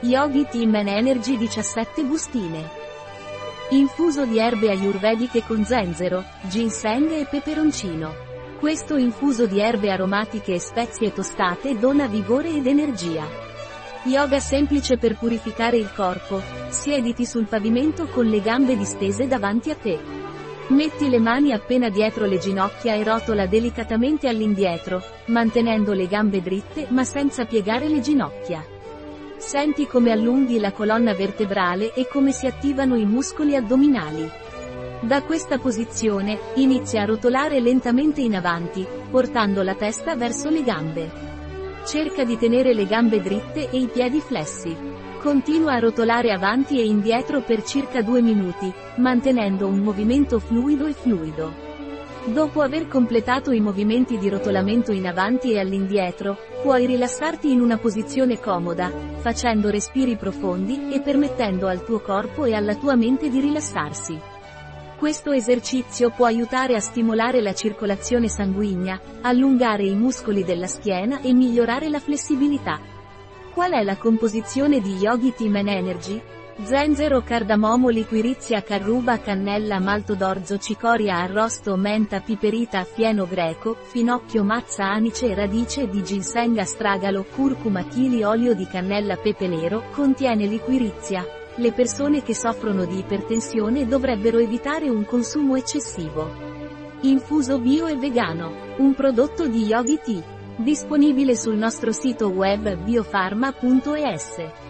Yogi Team Energy 17 bustine. Infuso di erbe ayurvediche con zenzero, ginseng e peperoncino. Questo infuso di erbe aromatiche e spezie tostate dona vigore ed energia. Yoga semplice per purificare il corpo. Siediti sul pavimento con le gambe distese davanti a te. Metti le mani appena dietro le ginocchia e rotola delicatamente all'indietro, mantenendo le gambe dritte ma senza piegare le ginocchia. Senti come allunghi la colonna vertebrale e come si attivano i muscoli addominali. Da questa posizione, inizia a rotolare lentamente in avanti, portando la testa verso le gambe. Cerca di tenere le gambe dritte e i piedi flessi. Continua a rotolare avanti e indietro per circa due minuti, mantenendo un movimento fluido e fluido. Dopo aver completato i movimenti di rotolamento in avanti e all'indietro, puoi rilassarti in una posizione comoda, facendo respiri profondi e permettendo al tuo corpo e alla tua mente di rilassarsi. Questo esercizio può aiutare a stimolare la circolazione sanguigna, allungare i muscoli della schiena e migliorare la flessibilità. Qual è la composizione di Yogi Team Energy? Zenzero cardamomo liquirizia carruba cannella malto d'orzo cicoria arrosto menta piperita fieno greco, finocchio mazza anice radice di ginseng astragalo curcuma chili olio di cannella pepe nero, contiene liquirizia. Le persone che soffrono di ipertensione dovrebbero evitare un consumo eccessivo. Infuso bio e vegano. Un prodotto di Yogi Tea. Disponibile sul nostro sito web biofarma.es.